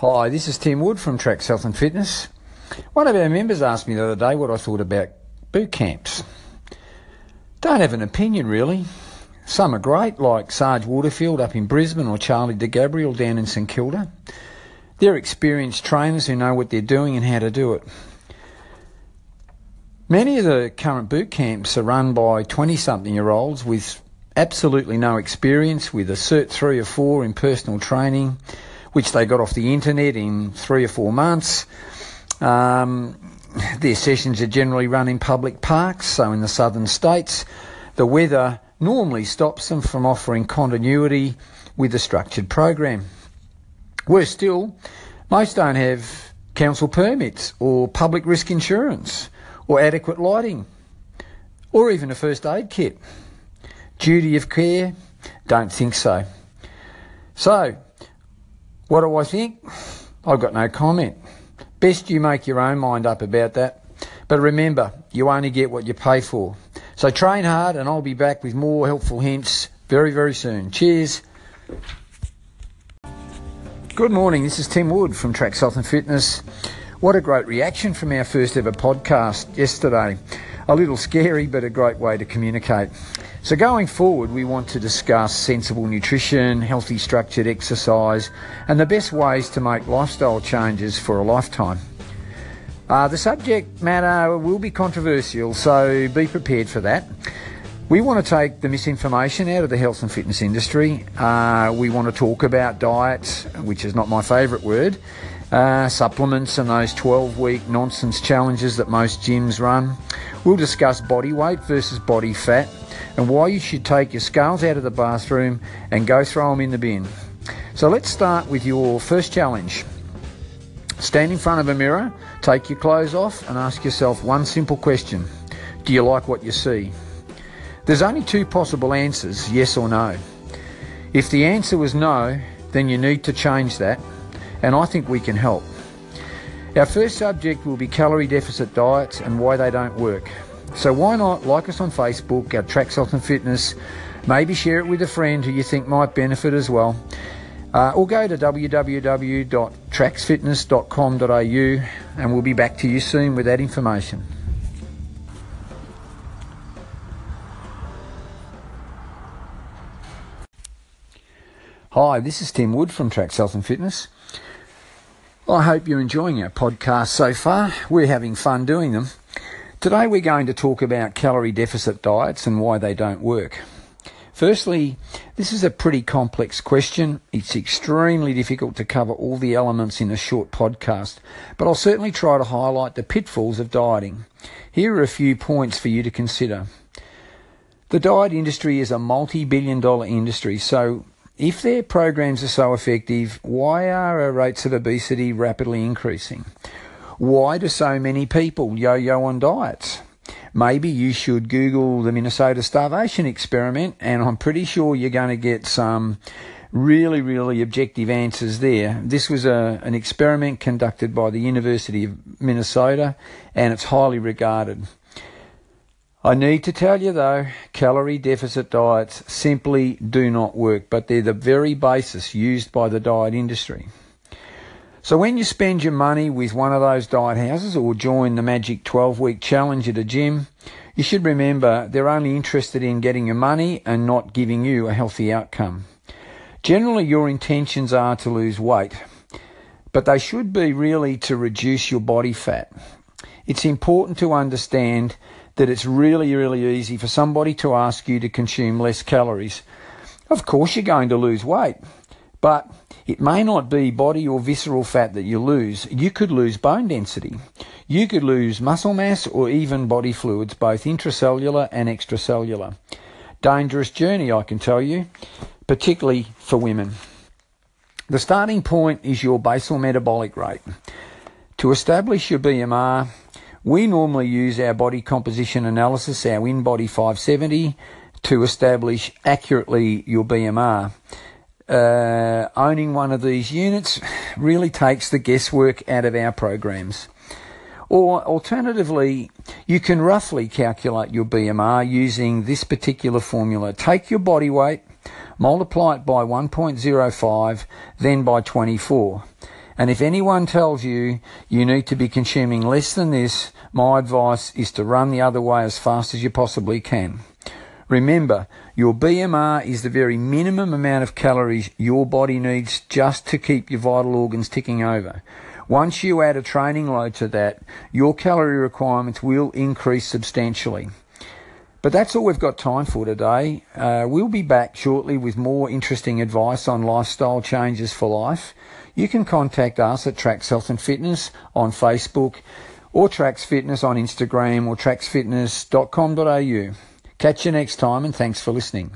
Hi, this is Tim Wood from Tracks Health and Fitness. One of our members asked me the other day what I thought about boot camps. Don't have an opinion really. Some are great, like Sarge Waterfield up in Brisbane or Charlie de Gabriel down in St Kilda. They're experienced trainers who know what they're doing and how to do it. Many of the current boot camps are run by 20 something year olds with absolutely no experience, with a Cert 3 or 4 in personal training, which they got off the internet in three or four months. Um, their sessions are generally run in public parks, so in the southern states, the weather normally stops them from offering continuity with a structured program. Worse still, most don't have council permits or public risk insurance or adequate lighting or even a first aid kit. Duty of care? Don't think so. So, what do I think? I've got no comment. Best you make your own mind up about that. But remember, you only get what you pay for. So train hard, and I'll be back with more helpful hints very, very soon. Cheers. Good morning, this is Tim Wood from Tracks Health and Fitness. What a great reaction from our first ever podcast yesterday. A little scary, but a great way to communicate. So, going forward, we want to discuss sensible nutrition, healthy structured exercise, and the best ways to make lifestyle changes for a lifetime. Uh, the subject matter will be controversial, so be prepared for that. We want to take the misinformation out of the health and fitness industry. Uh, we want to talk about diets, which is not my favourite word, uh, supplements, and those 12 week nonsense challenges that most gyms run. We'll discuss body weight versus body fat and why you should take your scales out of the bathroom and go throw them in the bin. So let's start with your first challenge. Stand in front of a mirror, take your clothes off, and ask yourself one simple question Do you like what you see? There's only two possible answers yes or no. If the answer was no, then you need to change that, and I think we can help. Our first subject will be calorie deficit diets and why they don't work. So why not like us on Facebook at Tracks Health and Fitness, maybe share it with a friend who you think might benefit as well. Uh, or go to www.tracksfitness.com.au and we'll be back to you soon with that information. Hi, this is Tim Wood from Tracks Health and Fitness. I hope you're enjoying our podcast so far. We're having fun doing them. Today we're going to talk about calorie deficit diets and why they don't work. Firstly, this is a pretty complex question. It's extremely difficult to cover all the elements in a short podcast, but I'll certainly try to highlight the pitfalls of dieting. Here are a few points for you to consider. The diet industry is a multi billion dollar industry, so if their programs are so effective, why are our rates of obesity rapidly increasing? Why do so many people yo yo on diets? Maybe you should Google the Minnesota starvation experiment, and I'm pretty sure you're going to get some really, really objective answers there. This was a, an experiment conducted by the University of Minnesota, and it's highly regarded. I need to tell you though, calorie deficit diets simply do not work, but they're the very basis used by the diet industry. So when you spend your money with one of those diet houses or join the magic 12 week challenge at a gym, you should remember they're only interested in getting your money and not giving you a healthy outcome. Generally, your intentions are to lose weight, but they should be really to reduce your body fat. It's important to understand that it's really, really easy for somebody to ask you to consume less calories. Of course, you're going to lose weight, but it may not be body or visceral fat that you lose. You could lose bone density. You could lose muscle mass or even body fluids, both intracellular and extracellular. Dangerous journey, I can tell you, particularly for women. The starting point is your basal metabolic rate. To establish your BMR, we normally use our body composition analysis, our InBody 570, to establish accurately your BMR uh, owning one of these units really takes the guesswork out of our programs. Or alternatively, you can roughly calculate your BMR using this particular formula. Take your body weight, multiply it by 1.05, then by 24. And if anyone tells you you need to be consuming less than this, my advice is to run the other way as fast as you possibly can. Remember, your BMR is the very minimum amount of calories your body needs just to keep your vital organs ticking over. Once you add a training load to that, your calorie requirements will increase substantially. But that's all we've got time for today. Uh, we'll be back shortly with more interesting advice on lifestyle changes for life. You can contact us at Tracks Health and Fitness on Facebook or Tracks Fitness on Instagram or tracksfitness.com.au. Catch you next time and thanks for listening.